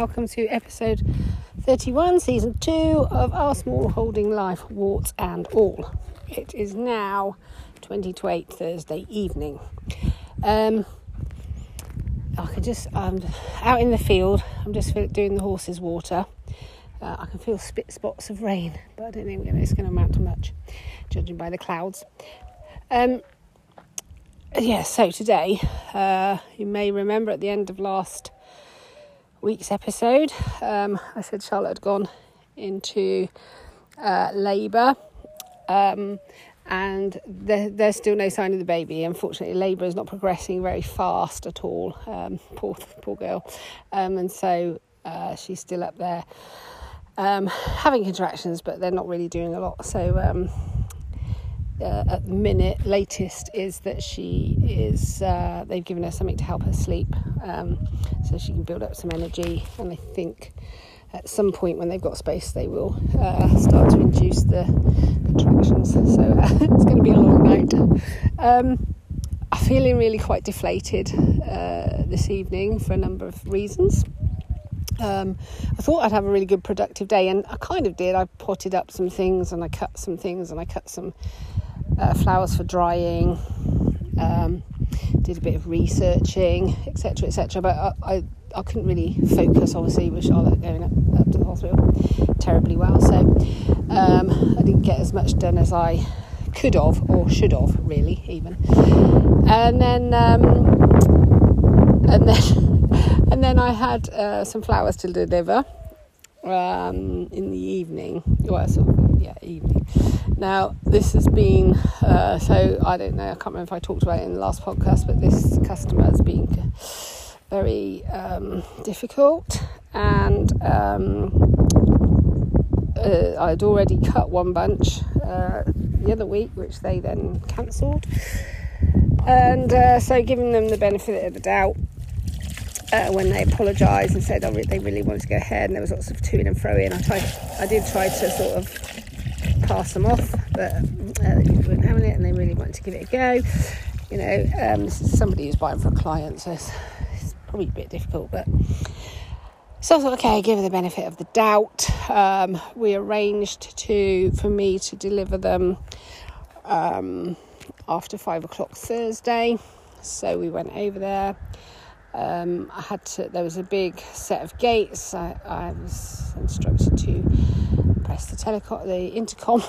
welcome to episode 31, season 2 of Our Small Holding Life, Warts and All. It is now 20 to 8 Thursday evening. Um, I can just, I'm out in the field, I'm just doing the horses' water. Uh, I can feel spit spots of rain, but I don't think it's going to amount to much, judging by the clouds. Um, yeah, so today, uh, you may remember at the end of last week's episode, um, I said Charlotte had gone into uh, labour. Um, and there, there's still no sign of the baby. Unfortunately, labour is not progressing very fast at all. Um, poor, poor girl, um, and so uh, she's still up there um, having contractions, but they're not really doing a lot. So um, uh, at the minute, latest is that she is, uh, they've given her something to help her sleep um, so she can build up some energy. And I think at some point when they've got space, they will uh, start to induce the contractions. So uh, it's going to be a long night. Um, I'm feeling really quite deflated uh, this evening for a number of reasons. Um, I thought I'd have a really good productive day, and I kind of did. I potted up some things, and I cut some things, and I cut some uh, flowers for drying. Um, did a bit of researching, etc., etc. But I, I, I, couldn't really focus, obviously, with Charlotte going up, up to the hospital terribly well. So um, I didn't get as much done as I could have or should have, really, even. And then, um, and then, and then I had uh, some flowers to deliver um, in the evening. Well, sort of, yeah, evening. Now, this has been, uh, so I don't know, I can't remember if I talked about it in the last podcast, but this customer has been very um, difficult and um, uh, I'd already cut one bunch uh, the other week, which they then cancelled. And uh, so, giving them the benefit of the doubt, uh, when they apologised and said oh, they really wanted to go ahead, and there was lots of to and fro in. I tried, I did try to sort of pass them off, but uh, they weren't having it, and they really wanted to give it a go. You know, um, this is somebody who's buying for a client, so it's, it's probably a bit difficult, but. So I thought, okay, give her the benefit of the doubt. Um, we arranged to for me to deliver them um, after five o'clock Thursday. So we went over there. Um, I had to. There was a big set of gates. I, I was instructed to press the telecom, the intercom.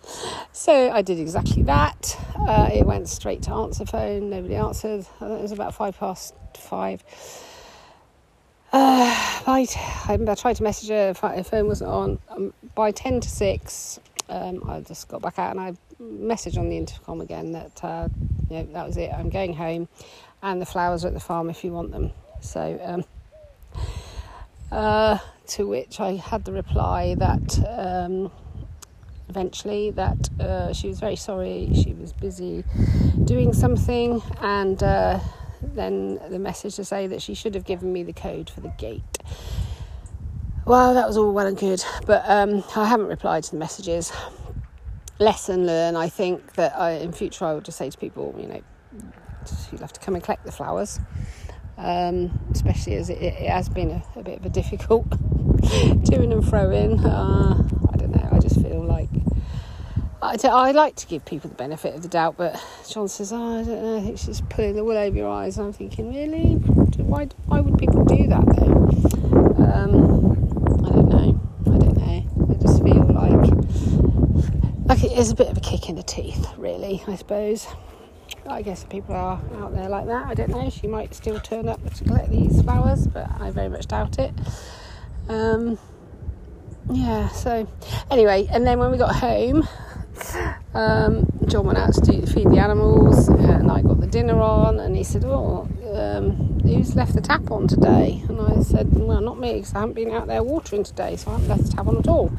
so I did exactly that. Uh, it went straight to answer phone. Nobody answered. it was about five past five. Uh, tried to message her. Her phone wasn't on. Um, by ten to six, um, I just got back out and I messaged on the intercom again that uh, you know, that was it. I'm going home and the flowers are at the farm if you want them. So, um, uh, to which I had the reply that um, eventually that uh, she was very sorry, she was busy doing something, and uh, then the message to say that she should have given me the code for the gate. Well, that was all well and good, but um, I haven't replied to the messages. Lesson learned, I think that I, in future I would just say to people, you know, you'll have to come and collect the flowers. Um, especially as it, it, has been a, a, bit of a difficult doing and throwing. Uh, I don't know. I just feel like I, I like to give people the benefit of the doubt, but John says, "Oh, I don't know. I think she's pulling the wool over your eyes." And I'm thinking, really? Why? Why would people do that though? Um, I don't know. I don't know. I just feel like like it is a bit of a kick in the teeth, really. I suppose. I guess people are out there like that. I don't know. She might still turn up to collect these flowers, but I very much doubt it. Um, yeah, so anyway, and then when we got home, um, John went out to do, feed the animals, and I got the dinner on, and he said, Oh, um, who's left the tap on today? And I said, Well, not me, because I haven't been out there watering today, so I haven't left the tap on at all.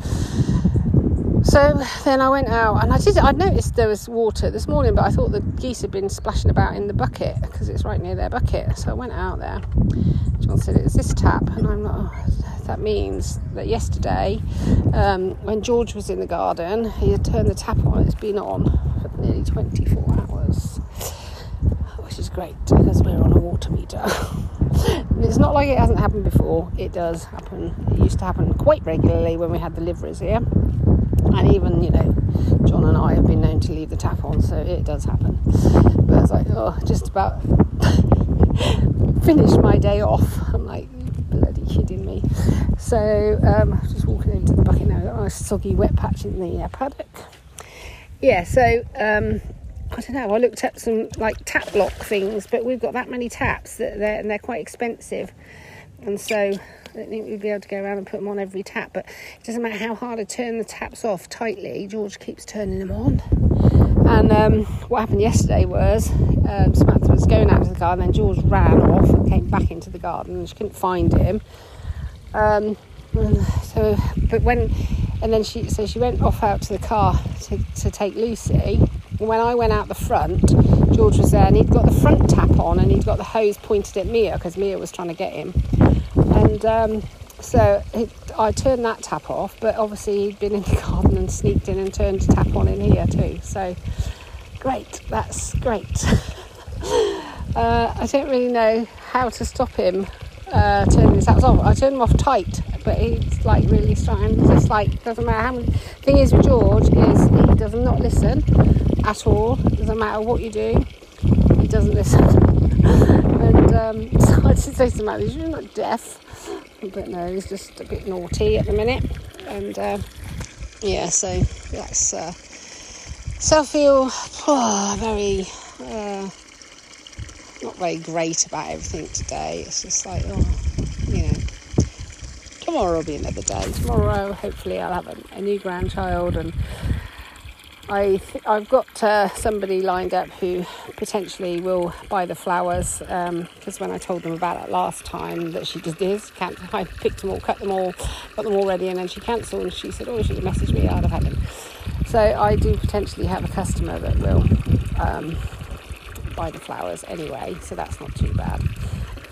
So then I went out and I did. I noticed there was water this morning, but I thought the geese had been splashing about in the bucket because it's right near their bucket. So I went out there. John said, "It's this tap," and I'm like, oh, "That means that yesterday, um, when George was in the garden, he had turned the tap on. It's been on for nearly 24 hours, which is great because we're on a water meter." it's not like it hasn't happened before. It does happen. It used to happen quite regularly when we had deliveries here, and even you know, John and I have been known to leave the tap on, so it does happen. But it's like, oh, just about finished my day off. I'm like, bloody kidding me. So um, just walking into the bucket now. Got a nice soggy wet patch in the uh, paddock. Yeah, so um, I don't know. I looked at some like tap block things, but we've got that many taps that they're and they're quite expensive, and so I don't think we'd be able to go around and put them on every tap. But it doesn't matter how hard I turn the taps off tightly. George keeps turning them on. And um, what happened yesterday was um, Samantha was going out to the garden, and then George ran off and came back into the garden, and she couldn't find him. Um, so, but when, and then she, so she went off out to the car to, to take Lucy, And when I went out the front, George was there and he'd got the front tap on and he'd got the hose pointed at Mia because Mia was trying to get him. And um, so it, I turned that tap off, but obviously he'd been in the garden and sneaked in and turned the tap on in here too. So great, that's great. uh, I don't really know how to stop him uh, turning the taps off. I turn them off tight, but he's like really starting. Just like doesn't matter how many. Thing is with George is he does not listen at all. Doesn't matter what you do, he doesn't listen. and um, so I did say to him, "You're not deaf," but no, he's just a bit naughty at the minute. And uh, yeah, so that's. Uh, so I feel oh, very. Uh, not very great about everything today. It's just like, oh, you know, tomorrow will be another day. Tomorrow, hopefully, I'll have a, a new grandchild, and I th- I've got uh, somebody lined up who potentially will buy the flowers because um, when I told them about it last time that she just did, I picked them all, cut them all, got them all ready, and then she cancelled. And she said, "Oh, she messaged me. I'd have had them." So I do potentially have a customer that will. Um, buy the flowers anyway, so that's not too bad.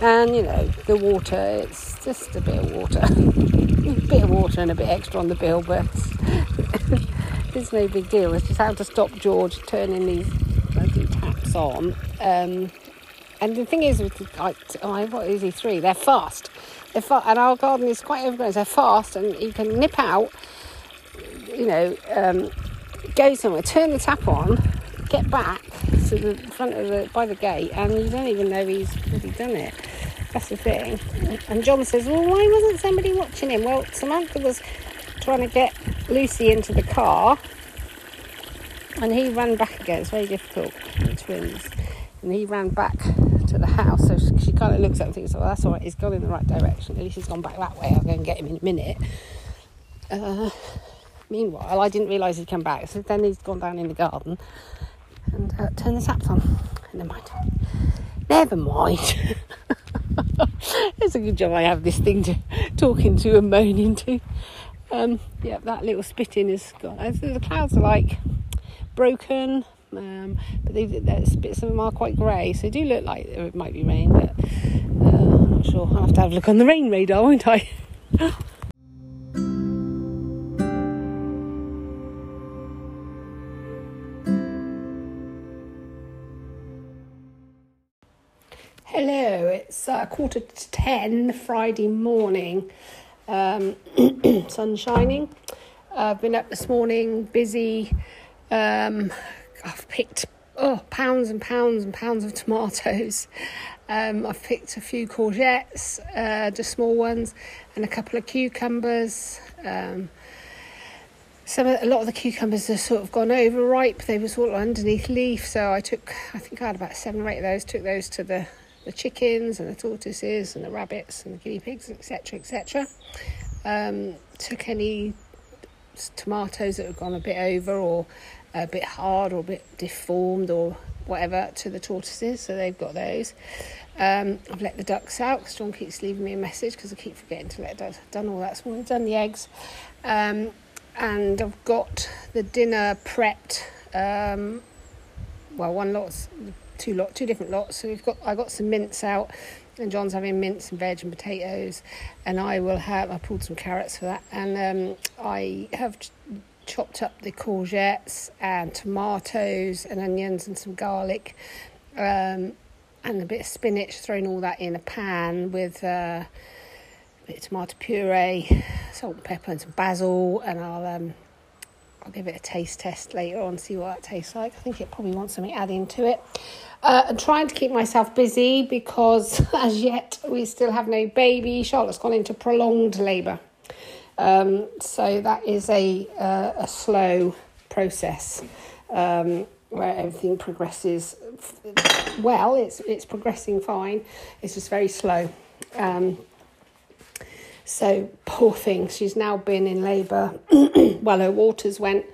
And you know, the water, it's just a bit of water. a bit of water and a bit extra on the bill, but it's no big deal. It's just how to stop George turning these bloody taps on. Um, and the thing is, with like, oh, what is he three? They're fast. They're fast, and our garden is quite overgrown. They're fast, and you can nip out. You know, um, go somewhere, turn the tap on, get back to the front of the by the gate, and you don't even know he's really done it. That's the thing. And John says, "Well, why wasn't somebody watching him?" Well, Samantha was trying to get Lucy into the car, and he ran back again. It's very difficult the twins, and he ran back to the house. So she kind of looks at him and thinks, "Oh, that's all right. He's gone in the right direction. At least he's gone back that way. I'll go and get him in a minute." Uh, meanwhile, I didn't realise he'd come back. So then he's gone down in the garden and uh, turn the taps on. Never mind. Never mind. it's a good job I have this thing to talking to and moaning to. Um, yeah, that little spitting is gone. The clouds are like broken, um, but they, bits of them are quite grey, so they do look like it might be rain. But uh, I'm not sure. I'll have to have a look on the rain radar, won't I? Hello, it's uh, quarter to ten Friday morning. Um, sun shining. I've been up this morning, busy. Um, I've picked oh pounds and pounds and pounds of tomatoes. Um, I've picked a few courgettes, uh, just small ones, and a couple of cucumbers. Um, some a lot of the cucumbers have sort of gone overripe. They were sort of underneath leaf, so I took I think I had about seven or eight of those. Took those to the the chickens and the tortoises and the rabbits and the guinea pigs, etc., etc. Um, took any tomatoes that have gone a bit over or a bit hard or a bit deformed or whatever to the tortoises, so they've got those. Um, I've let the ducks out because John keeps leaving me a message because I keep forgetting to let ducks. I've done all that I've done the eggs, um, and I've got the dinner prepped. Um, well, one lot's two lot, two different lots. So we've got I got some mince out, and John's having mince and veg and potatoes, and I will have I pulled some carrots for that, and um, I have ch- chopped up the courgettes and tomatoes and onions and some garlic. Um, and a bit of spinach, thrown all that in a pan with uh, a bit of tomato puree, salt and pepper, and some basil, and I'll um, I'll give it a taste test later on, see what that tastes like. I think it probably wants something adding to it. Uh, I'm trying to keep myself busy because as yet we still have no baby. Charlotte's gone into prolonged labour. Um, so that is a, uh, a slow process um, where everything progresses well. It's, it's progressing fine. It's just very slow. Um, so poor thing, she's now been in labour. well, her waters went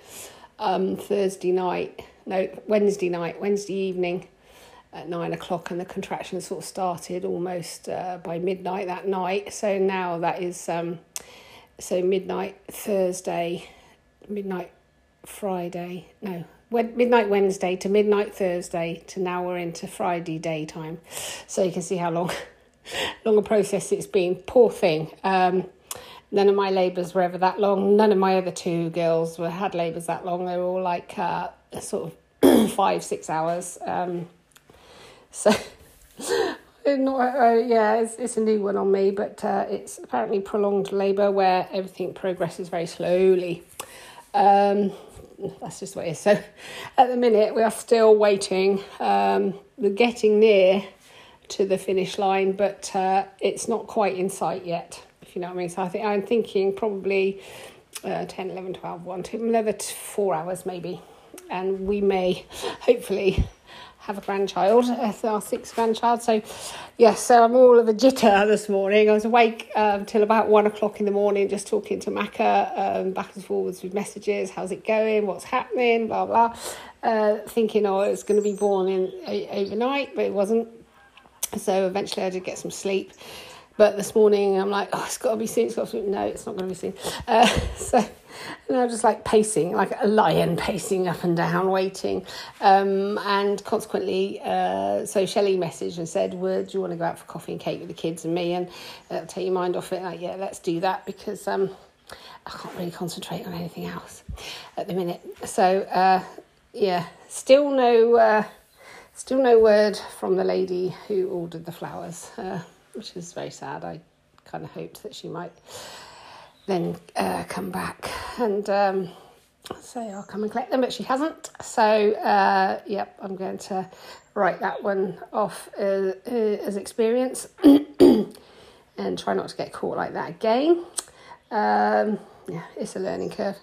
um, Thursday night, no, Wednesday night, Wednesday evening at nine o'clock, and the contractions sort of started almost uh, by midnight that night. So now that is um, so midnight Thursday, midnight Friday, no, midnight Wednesday to midnight Thursday to now we're into Friday daytime. So you can see how long long a process it's been. Poor thing. Um, none of my labours were ever that long. None of my other two girls were had labours that long. They were all like uh, sort of five, six hours. Um, so, not, uh, yeah, it's, it's, a new one on me, but uh, it's apparently prolonged labour where everything progresses very slowly. Um, that's just what it is. So, at the minute, we are still waiting. Um, we're getting near to the finish line, but uh, it's not quite in sight yet, if you know what I mean. So I think I'm thinking probably uh, 10, 11, 12, 1, 2, another four hours maybe. And we may hopefully have a grandchild, uh, our sixth grandchild. So, yes, so I'm all of a jitter this morning. I was awake um, till about one o'clock in the morning, just talking to Macca um, back and forwards with messages. How's it going? What's happening? Blah blah. Uh, thinking, oh, it's going to be born in overnight, but it wasn't. So eventually I did get some sleep. But this morning I'm like, oh, it's got to be seen. It's got to be soon. No, it's not going to be seen. Uh, so and I was just like pacing, like a lion pacing up and down, waiting. Um, and consequently, uh, so Shelley messaged and said, well, do you want to go out for coffee and cake with the kids and me? And uh, take your mind off it. Like, yeah, let's do that because um, I can't really concentrate on anything else at the minute. So, uh, yeah, still no uh, Still no word from the lady who ordered the flowers, uh, which is very sad. I kind of hoped that she might then uh, come back and um, say I'll come and collect them, but she hasn't. So, uh, yep, I'm going to write that one off uh, uh, as experience and try not to get caught like that again. Um, yeah, it's a learning curve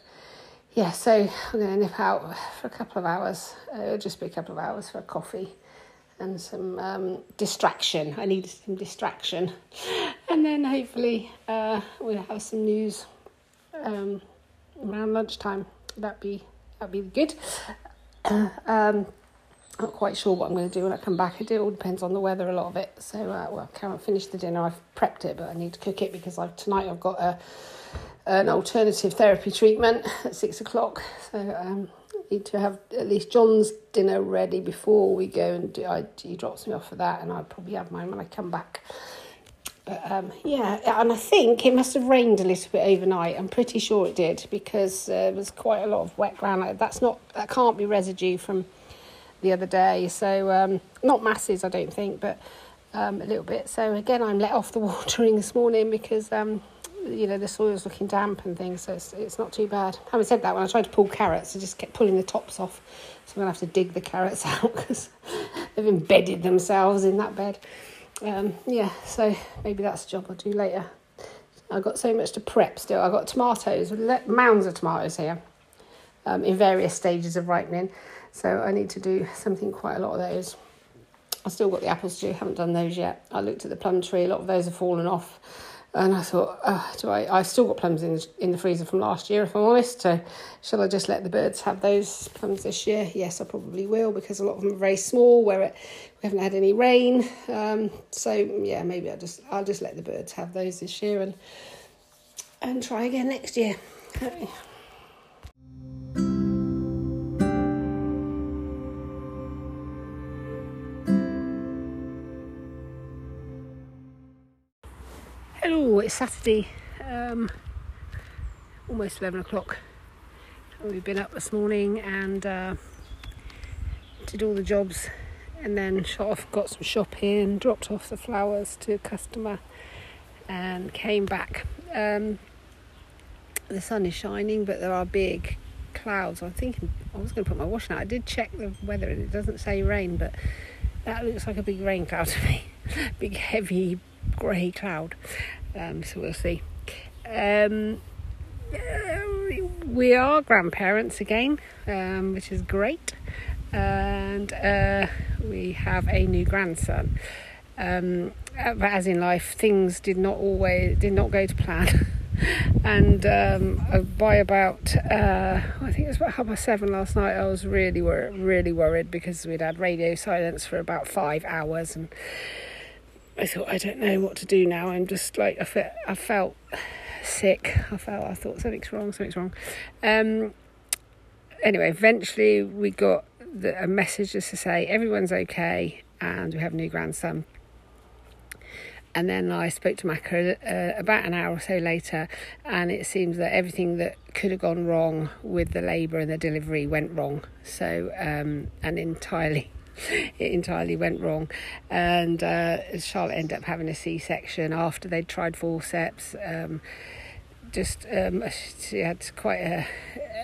yeah, so I'm going to nip out for a couple of hours. Uh, it'll just be a couple of hours for a coffee and some um, distraction. I need some distraction. And then hopefully uh, we'll have some news um, around lunchtime. That'd be, that'd be good. um, not quite sure what I'm going to do when I come back. It all depends on the weather, a lot of it. So, uh, well, I can't finish the dinner. I've prepped it, but I need to cook it because I've, tonight I've got a an alternative therapy treatment at six o'clock. So um, I need to have at least John's dinner ready before we go and do, I, he drops me off for that, and I'll probably have mine when I come back. But um, yeah, and I think it must have rained a little bit overnight. I'm pretty sure it did because uh, there was quite a lot of wet ground. That's not that can't be residue from the other day. So um, not masses, I don't think, but um, a little bit. So again, I'm let off the watering this morning because um, you know the soil's looking damp and things, so it's, it's not too bad. Having said that, when I tried to pull carrots, I just kept pulling the tops off, so I'm gonna have to dig the carrots out because they've embedded themselves in that bed. Um, yeah, so maybe that's a job I'll do later. I've got so much to prep still. I've got tomatoes, mounds of tomatoes here, um, in various stages of ripening. So I need to do something quite a lot of those. I've still got the apples too, haven't done those yet. I looked at the plum tree, a lot of those have fallen off. And I thought, oh, do I? I've still got plums in the, in the freezer from last year, if I'm honest. So, shall I just let the birds have those plums this year? Yes, I probably will because a lot of them are very small. Where it, we haven't had any rain, um, so yeah, maybe I'll just I'll just let the birds have those this year and and try again next year. Hello, it's Saturday, um, almost 11 o'clock. We've been up this morning and uh, did all the jobs and then shot off, got some shopping, dropped off the flowers to a customer, and came back. Um, the sun is shining, but there are big clouds. I'm thinking I was going to put my washing out. I did check the weather, and it doesn't say rain, but that looks like a big rain cloud to me. big heavy grey cloud. Um, so we'll see. Um, we are grandparents again, um, which is great, and uh, we have a new grandson. Um, but as in life, things did not always did not go to plan. and um, uh, by about uh, I think it was about half past seven last night, I was really wor- really worried because we'd had radio silence for about five hours, and I thought I don't know what to do now. I'm just like I, fe- I felt sick. I felt I thought something's wrong, something's wrong. Um, anyway, eventually we got the, a message just to say everyone's okay and we have a new grandson. And then I spoke to Macca uh, about an hour or so later, and it seems that everything that could have gone wrong with the labour and the delivery went wrong. So, um, and entirely it entirely went wrong. And uh, Charlotte ended up having a C section after they'd tried forceps. Um, just um, she had quite a,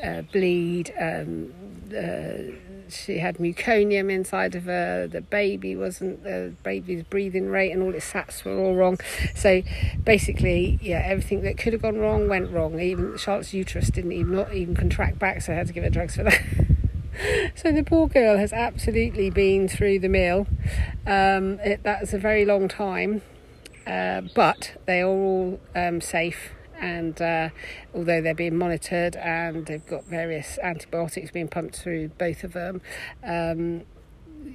a bleed. Um, uh, she had meconium inside of her. The baby wasn't the baby's breathing rate and all its sats were all wrong. So basically, yeah, everything that could have gone wrong went wrong. Even Charlotte's uterus didn't even not even contract back, so I had to give her drugs for that. so the poor girl has absolutely been through the mill. Um, it, that's a very long time, uh, but they are all um, safe and uh, although they're being monitored and they've got various antibiotics being pumped through both of them, um,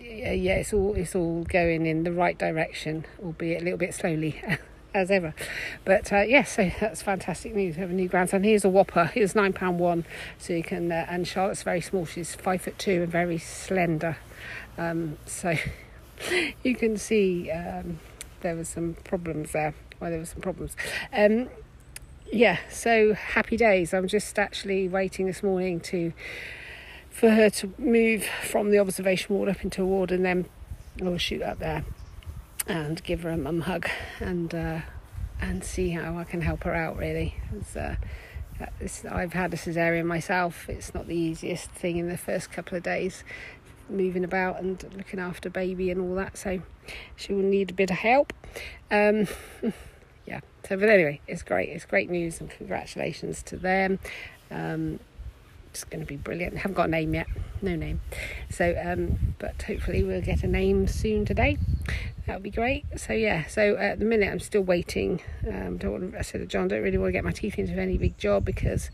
yeah, it's all it's all going in the right direction, albeit a little bit slowly. as ever, but uh, yes, so that's fantastic news. We have a new grandson. Here's a whopper. He's nine pound one, so you can. Uh, and Charlotte's very small. She's five foot two and very slender, um, so you can see um, there was some problems there. Well, there were some problems. Um, yeah, so happy days. I'm just actually waiting this morning to for her to move from the observation ward up into a ward, and then I'll shoot up there and give her a mum hug and uh, and see how I can help her out. Really, uh, I've had a cesarean myself. It's not the easiest thing in the first couple of days, moving about and looking after baby and all that. So she will need a bit of help. Um, yeah. So, but anyway, it's great. It's great news, and congratulations to them. Um, it's going to be brilliant. I haven't got a name yet, no name. So, um, but hopefully we'll get a name soon today. That would be great. So yeah. So at the minute, I'm still waiting. Um, don't want to, I said to John, don't really want to get my teeth into any big job because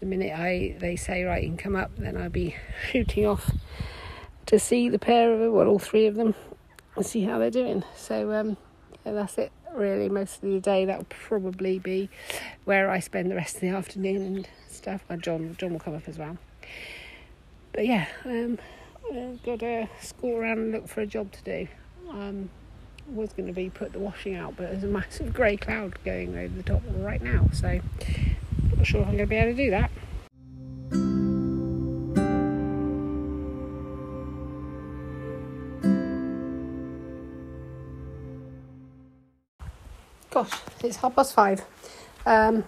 the minute I they say right, you can come up, then I'll be shooting off to see the pair of them, well, all three of them, and see how they're doing. So um, yeah, that's it really most of the day. That'll probably be where I spend the rest of the afternoon and stuff. And John, John will come up as well. But yeah, um, I've got to school around and look for a job to do. Um, was going to be put the washing out, but there's a massive grey cloud going over the top right now, so not sure if I'm going to be able to do that. It's half past five, um,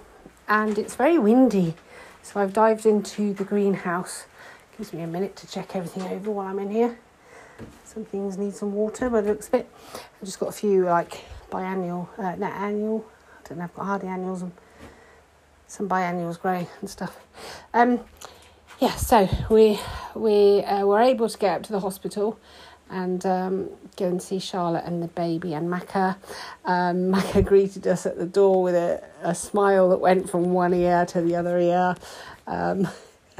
and it's very windy. So I've dived into the greenhouse. Gives me a minute to check everything over while I'm in here. Some things need some water, but it looks a bit. I've just got a few like biennial, uh, annual. I don't know. I've got hardy annuals and some biennials growing and stuff. Um, yeah, so we we uh, were able to get up to the hospital and um, go and see Charlotte and the baby and Macca. Um, greeted us at the door with a, a smile that went from one ear to the other ear. Um,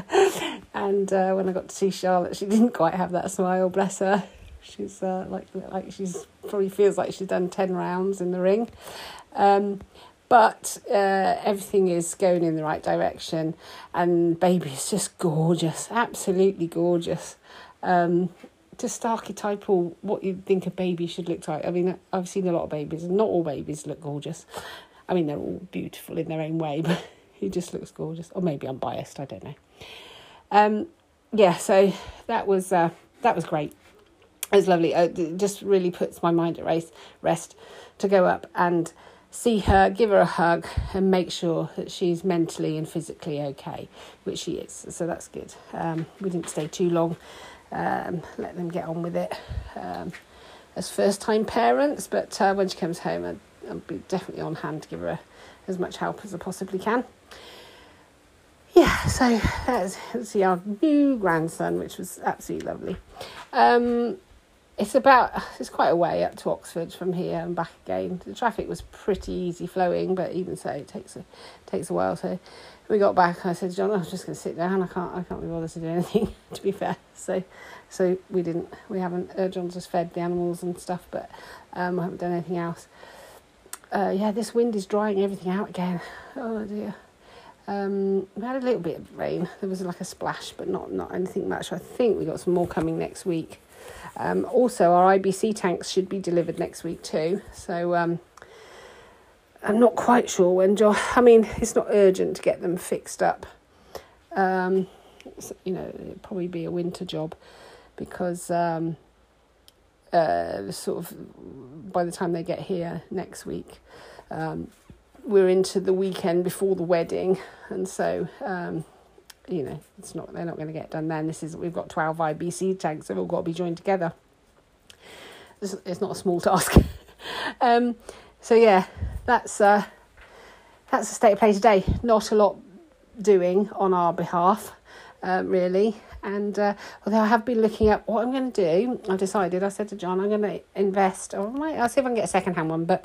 and uh, when I got to see Charlotte, she didn't quite have that smile. Bless her. She's uh, like like she's probably feels like she's done ten rounds in the ring. Um, but uh, everything is going in the right direction, and baby is just gorgeous, absolutely gorgeous. Um, just archetypal what you think a baby should look like. I mean, I've seen a lot of babies, and not all babies look gorgeous. I mean, they're all beautiful in their own way, but he just looks gorgeous. Or maybe I'm biased. I don't know. Um, yeah, so that was uh, that was great. it's lovely. Uh, it just really puts my mind at rest, rest to go up and see her, give her a hug, and make sure that she's mentally and physically okay, which she is. So that's good. Um, we didn't stay too long. Um, let them get on with it um, as first time parents, but uh, when she comes home, I'll, I'll be definitely on hand to give her as much help as I possibly can. Yeah, so that's, that's our new grandson, which was absolutely lovely. Um, it's about it's quite a way up to Oxford from here and back again. The traffic was pretty easy flowing, but even so, it takes a takes a while. So we got back. I said, John, I'm just going to sit down. I can't I can't be bothered to do anything. to be fair, so so we didn't. We haven't. Uh, John just fed the animals and stuff, but um, I haven't done anything else. Uh, yeah, this wind is drying everything out again. Oh dear. Um, we had a little bit of rain. There was like a splash, but not not anything much. I think we got some more coming next week. Um, also, our IBC tanks should be delivered next week too. So um, I'm not quite sure when. Jo- I mean, it's not urgent to get them fixed up. Um, you know, it'd probably be a winter job because um, uh, sort of by the time they get here next week, um, we're into the weekend before the wedding, and so um, you know, it's not they're not going to get done then. This is we've got twelve IBC tanks. They've all got to be joined together. It's, it's not a small task. Um, so yeah, that's uh, that's the state of play today. Not a lot doing on our behalf, uh, really. And uh, although I have been looking at what I'm going to do, I've decided. I said to John, I'm going to invest, I might, I'll see if I can get a second hand one. But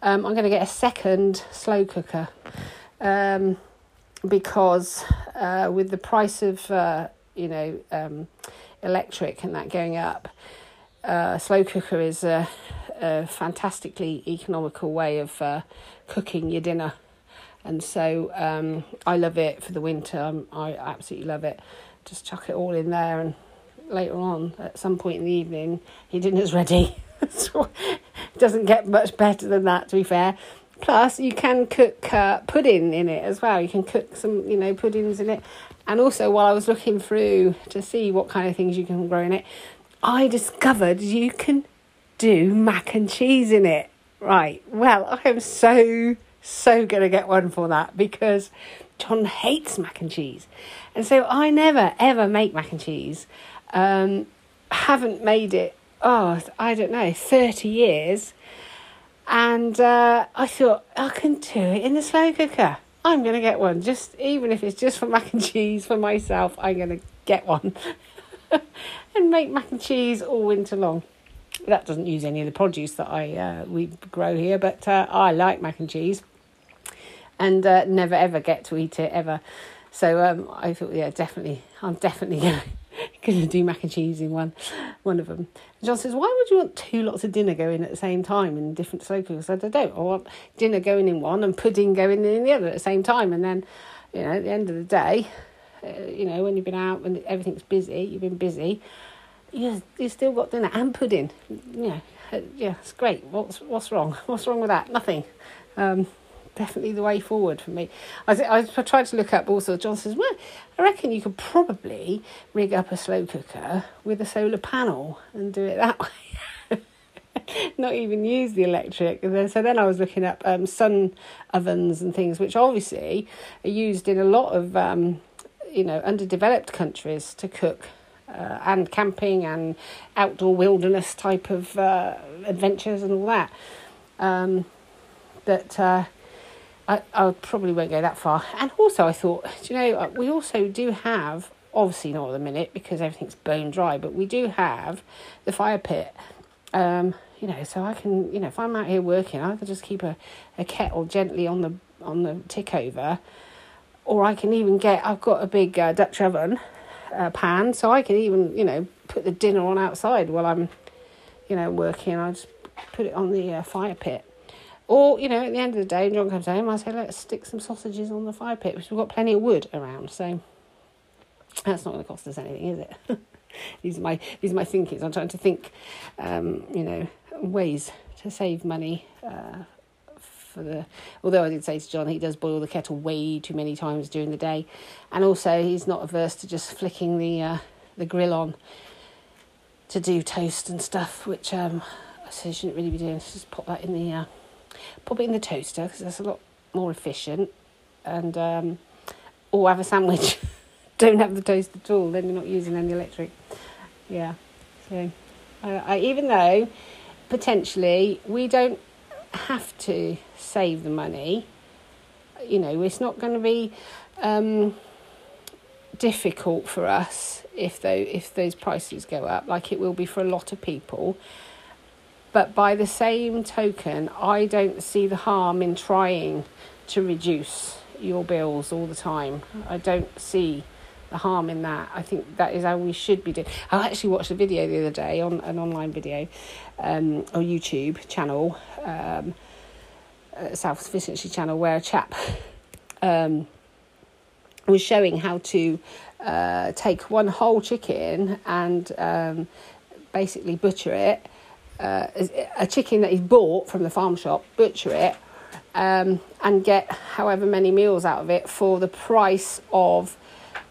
um, I'm going to get a second slow cooker. Um, because uh, with the price of uh, you know um, electric and that going up, uh, slow cooker is a, fantastically economical way of uh, cooking your dinner, and so um, I love it for the winter. I absolutely love it. Just chuck it all in there, and later on at some point in the evening, your dinner's ready. it doesn't get much better than that, to be fair. Plus, you can cook uh, pudding in it as well. You can cook some, you know, puddings in it. And also, while I was looking through to see what kind of things you can grow in it, I discovered you can do mac and cheese in it. Right. Well, I am so, so going to get one for that because John hates mac and cheese. And so I never, ever make mac and cheese. Um, haven't made it, oh, I don't know, 30 years and uh, I thought, I can do it in the slow cooker. I'm going to get one, just even if it's just for mac and cheese for myself, I'm going to get one and make mac and cheese all winter long. That doesn't use any of the produce that I uh, we grow here, but uh, I like mac and cheese and uh, never ever get to eat it ever. So um, I thought, yeah, definitely, I'm definitely going to do mac and cheese in one, one of them. And John says, "Why would you want two lots of dinner going at the same time in different cookers?" I said, "I don't. I want dinner going in one and pudding going in the other at the same time." And then, you know, at the end of the day, uh, you know, when you've been out and everything's busy, you've been busy. You you still got dinner and pudding. Uh, yeah, it's great. What's what's wrong? What's wrong with that? Nothing. Um, definitely the way forward for me. I, I tried to look up also. John says, well, I reckon you could probably rig up a slow cooker with a solar panel and do it that way. Not even use the electric. Then, so then I was looking up um, sun ovens and things, which obviously are used in a lot of um, you know underdeveloped countries to cook uh, and camping and outdoor wilderness type of uh, adventures and all that. Um, that uh, I, I probably won't go that far. And also, I thought, you know, uh, we also do have, obviously not at the minute because everything's bone dry, but we do have the fire pit. Um, you know, so I can, you know, if I'm out here working, I can just keep a, a kettle gently on the on the tick over, or I can even get. I've got a big uh, Dutch oven uh, pan, so I can even, you know, put the dinner on outside while I'm, you know, working. I just put it on the uh, fire pit. Or, you know, at the end of the day, John comes home, I say, let's stick some sausages on the fire pit, because we've got plenty of wood around. So that's not going to cost us anything, is it? these are my these are my thinkings. I'm trying to think, um, you know, ways to save money. Uh, for the although I did say to John he does boil the kettle way too many times during the day, and also he's not averse to just flicking the uh, the grill on to do toast and stuff, which um, I say I shouldn't really be doing. Just pop that in the uh, pop it in the toaster because that's a lot more efficient. And um, or have a sandwich. Don't have the toast at all. Then you're not using any electric. Yeah. So I, even though potentially we don't have to save the money, you know, it's not going to be. Um, difficult for us if though if those prices go up, like it will be for a lot of people. But by the same token, I don't see the harm in trying to reduce your bills all the time. I don't see the harm in that. I think that is how we should be doing. I actually watched a video the other day on an online video um, or YouTube channel, um, self sufficiency channel, where a chap um, was showing how to uh, take one whole chicken and um, basically butcher it. Uh, a chicken that he's bought from the farm shop, butcher it, um, and get however many meals out of it for the price of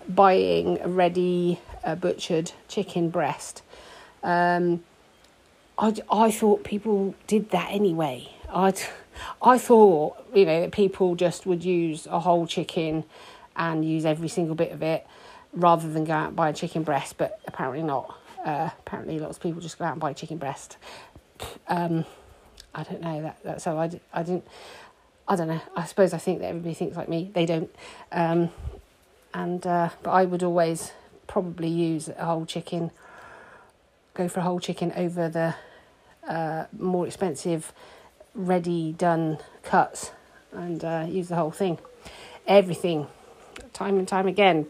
buying a ready uh, butchered chicken breast. Um, I, I thought people did that anyway. I I thought you know that people just would use a whole chicken and use every single bit of it rather than go out and buy a chicken breast, but apparently not. Uh, apparently, lots of people just go out and buy chicken breast. Um, I don't know that. That's so I, I didn't. I don't know. I suppose I think that everybody thinks like me. They don't. Um, and uh, but I would always probably use a whole chicken. Go for a whole chicken over the uh, more expensive, ready done cuts, and uh, use the whole thing. Everything time and time again.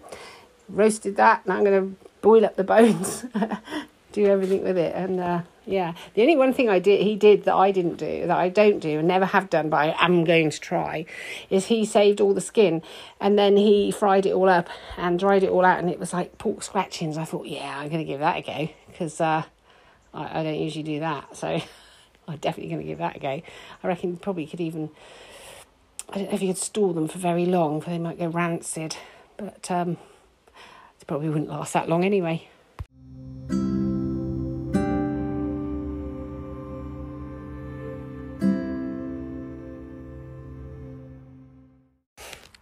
Roasted that, and I'm going to boil up the bones, do everything with it, and uh, yeah. The only one thing I did, he did that I didn't do, that I don't do, and never have done, but I am going to try, is he saved all the skin, and then he fried it all up and dried it all out, and it was like pork scratchings. I thought, yeah, I'm going to give that a go because uh, I, I don't usually do that, so I'm definitely going to give that a go. I reckon probably could even I don't know if you could store them for very long, for they might go rancid, but um, they probably wouldn't last that long anyway.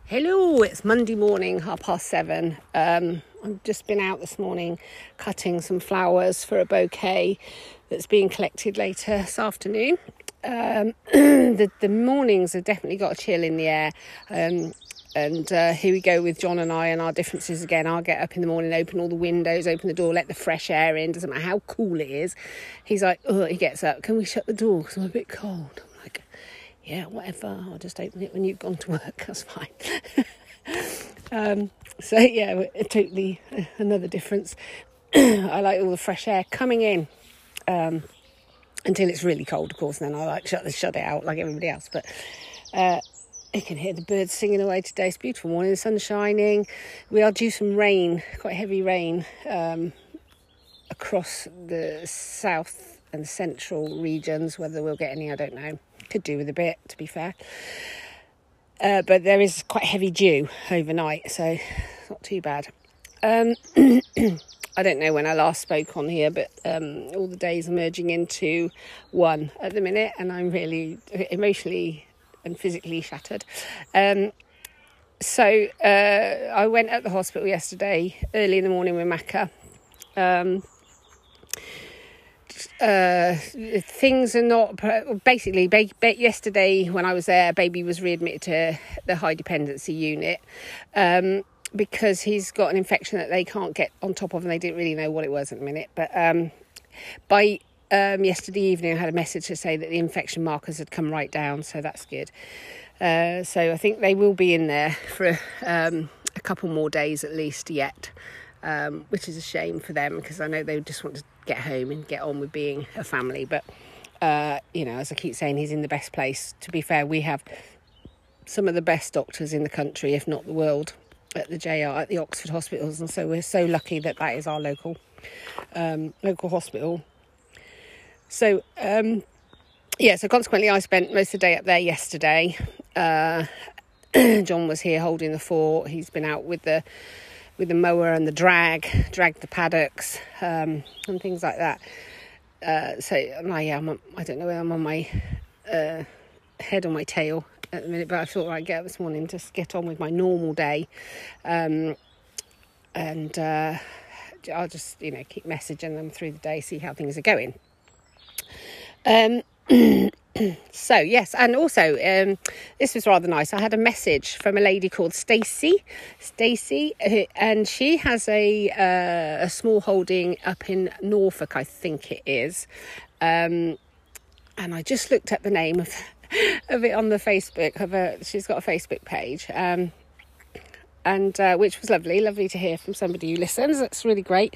Hello, it's Monday morning, half past seven. Um, I've just been out this morning cutting some flowers for a bouquet that's being collected later this afternoon um, the the mornings have definitely got a chill in the air. Um, and uh, here we go with John and I and our differences again. I'll get up in the morning, open all the windows, open the door, let the fresh air in. Doesn't matter how cool it is. He's like, oh, he gets up. Can we shut the door? Because I'm a bit cold. I'm like, yeah, whatever. I'll just open it when you've gone to work. That's fine. um, so yeah, totally another difference. I like all the fresh air coming in. Um, until it's really cold, of course, and then I like shut shut it out like everybody else. But uh, you can hear the birds singing away today. It's beautiful morning, the sun's shining. We are due some rain, quite heavy rain, um, across the south and central regions. Whether we'll get any, I don't know. Could do with a bit, to be fair. Uh, but there is quite heavy dew overnight, so not too bad. Um, I don't know when I last spoke on here, but um, all the days are merging into one at the minute, and I'm really emotionally and physically shattered. Um, so uh, I went at the hospital yesterday, early in the morning with Macca. Um, uh, things are not basically. Ba- ba- yesterday, when I was there, baby was readmitted to the high dependency unit. Um, because he's got an infection that they can't get on top of and they didn't really know what it was at the minute. But um, by um, yesterday evening, I had a message to say that the infection markers had come right down, so that's good. Uh, so I think they will be in there for um, a couple more days at least yet, um, which is a shame for them because I know they just want to get home and get on with being a family. But uh, you know, as I keep saying, he's in the best place. To be fair, we have some of the best doctors in the country, if not the world at the JR at the Oxford hospitals, and so we're so lucky that that is our local um, local hospital. So um, yeah, so consequently, I spent most of the day up there yesterday. Uh, John was here holding the fort. He's been out with the with the mower and the drag, drag the paddocks um, and things like that. Uh, so yeah, I'm, I don't know whether I'm on my uh, head or my tail at the minute, but I thought I'd get up this morning just get on with my normal day, um, and uh, I'll just you know keep messaging them through the day, see how things are going. Um, so yes, and also um, this was rather nice. I had a message from a lady called Stacey, Stacey, uh, and she has a uh, a small holding up in Norfolk, I think it is. Um, and I just looked at the name of of it on the Facebook of a. She's got a Facebook page. Um, and uh, which was lovely, lovely to hear from somebody who listens. That's really great.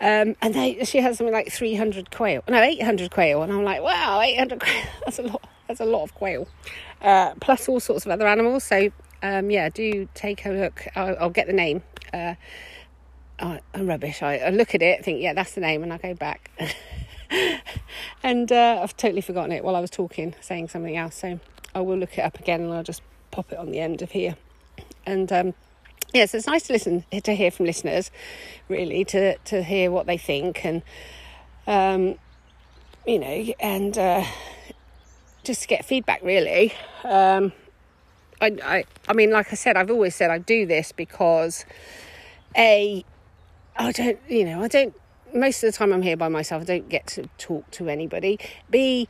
Um, and they, she has something like 300 quail, no, 800 quail. And I'm like, wow, 800 quail, that's a lot, that's a lot of quail. Uh, plus all sorts of other animals. So, um, yeah, do take a look. I'll, I'll get the name. Uh, I'm rubbish. I, I, look at it, think, yeah, that's the name, and I go back. and uh, I've totally forgotten it while I was talking, saying something else. So I will look it up again and I'll just pop it on the end of here. And um, yes, it's nice to listen to hear from listeners, really, to to hear what they think and um, you know, and uh, just get feedback. Really, um, I, I I mean, like I said, I've always said I do this because a I don't, you know, I don't. Most of the time, I'm here by myself. I don't get to talk to anybody. B,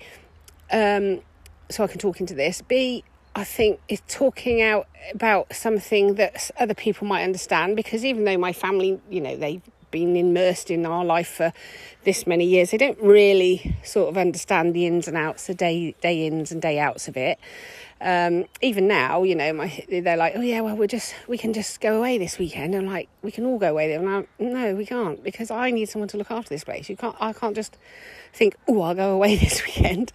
um, so I can talk into this. B, I think is talking out about something that other people might understand because even though my family, you know, they've been immersed in our life for this many years, they don't really sort of understand the ins and outs, the day day ins and day outs of it. Um, even now, you know, my, they're like, oh yeah, well we're just we can just go away this weekend. I'm like, we can all go away there. And I'm, no, we can't because I need someone to look after this place. You can't. I can't just think, oh, I'll go away this weekend.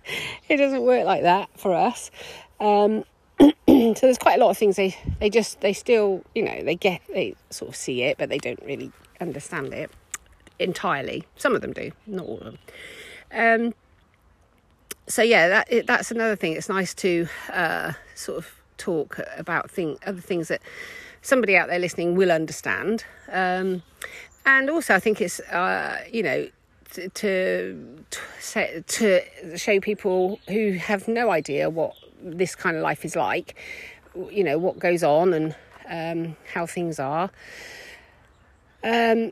It doesn't work like that for us. Um, so there's quite a lot of things they they just they still you know they get they sort of see it but they don't really understand it entirely some of them do not all of them um, so yeah that that's another thing it's nice to uh, sort of talk about thing other things that somebody out there listening will understand um, and also i think it's uh, you know to, to to show people who have no idea what this kind of life is like, you know, what goes on and um, how things are. Um,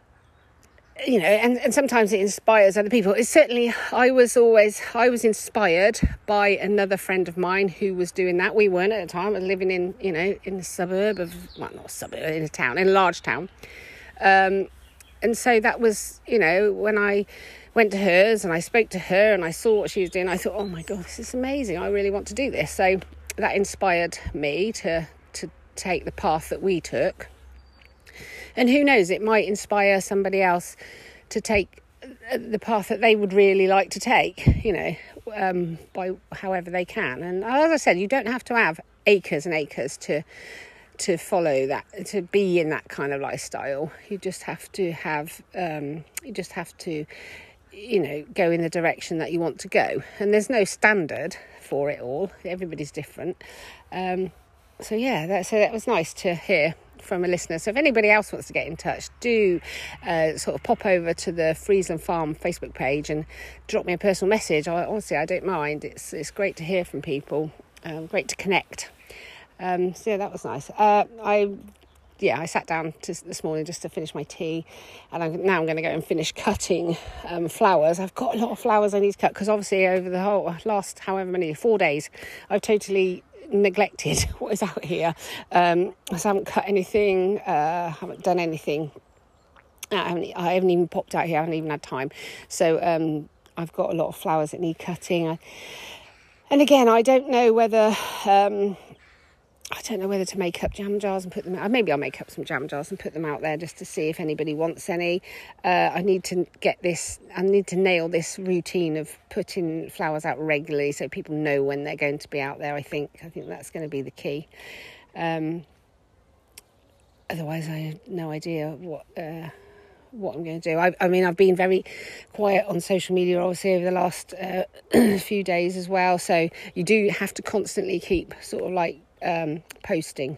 you know, and, and sometimes it inspires other people. It's certainly, I was always, I was inspired by another friend of mine who was doing that. We weren't at the time, living in, you know, in a suburb of, well, not a suburb, in a town, in a large town. Um, and so that was, you know, when I went to hers and I spoke to her and I saw what she was doing. I thought, oh my god, this is amazing. I really want to do this. So that inspired me to to take the path that we took. And who knows, it might inspire somebody else to take the path that they would really like to take, you know, um, by however they can. And as I said, you don't have to have acres and acres to to follow that to be in that kind of lifestyle you just have to have um, you just have to you know, go in the direction that you want to go. And there's no standard for it all. Everybody's different. Um, so yeah, that, so that was nice to hear from a listener. So if anybody else wants to get in touch, do uh, sort of pop over to the Friesland Farm Facebook page and drop me a personal message. I, honestly, I don't mind. It's it's great to hear from people. Um, great to connect. Um, so yeah, that was nice. Uh, I yeah, I sat down to, this morning just to finish my tea, and I'm, now I'm going to go and finish cutting um, flowers. I've got a lot of flowers I need to cut because obviously over the whole last however many four days, I've totally neglected what is out here. Um, so I haven't cut anything, uh, haven't done anything. I haven't, I haven't even popped out here. I haven't even had time. So um, I've got a lot of flowers that need cutting. I, and again, I don't know whether um, I don't know whether to make up jam jars and put them out. Maybe I'll make up some jam jars and put them out there just to see if anybody wants any. Uh, I need to get this, I need to nail this routine of putting flowers out regularly so people know when they're going to be out there. I think, I think that's going to be the key. Um, otherwise, I have no idea what. Uh, what I'm going to do. I, I, mean, I've been very quiet on social media, obviously, over the last uh, few days as well. So you do have to constantly keep sort of like um, posting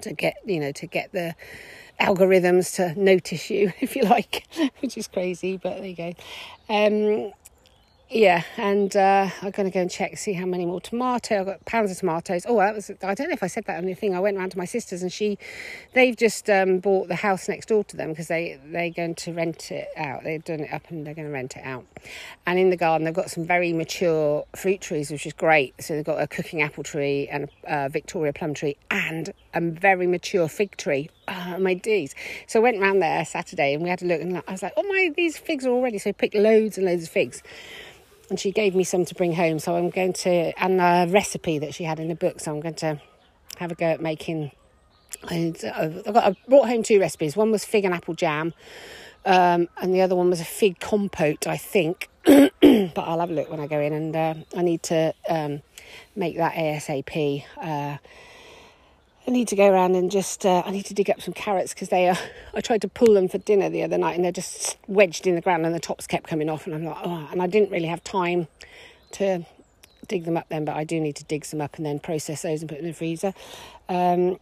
to get you know to get the algorithms to notice you, if you like, which is crazy, but there you go. Um, yeah, and uh, I'm going to go and check, see how many more tomato. I've got pounds of tomatoes. Oh, that was, I don't know if I said that on the thing. I went round to my sister's and she, they've just um, bought the house next door to them because they, they're going to rent it out. They've done it up and they're going to rent it out. And in the garden, they've got some very mature fruit trees, which is great. So they've got a cooking apple tree and a Victoria plum tree and a very mature fig tree. Oh, my days. So I went round there Saturday and we had a look and I was like, oh my, these figs are already. So I picked loads and loads of figs and she gave me some to bring home. So I'm going to, and a recipe that she had in the book. So I'm going to have a go at making. I've got I brought home two recipes. One was fig and apple jam, um, and the other one was a fig compote, I think. but I'll have a look when I go in, and uh, I need to um, make that ASAP. Uh, I need to go around and just uh, I need to dig up some carrots because they are. I tried to pull them for dinner the other night and they're just wedged in the ground and the tops kept coming off and I'm like oh and I didn't really have time to dig them up then but I do need to dig some up and then process those and put them in the freezer. Um,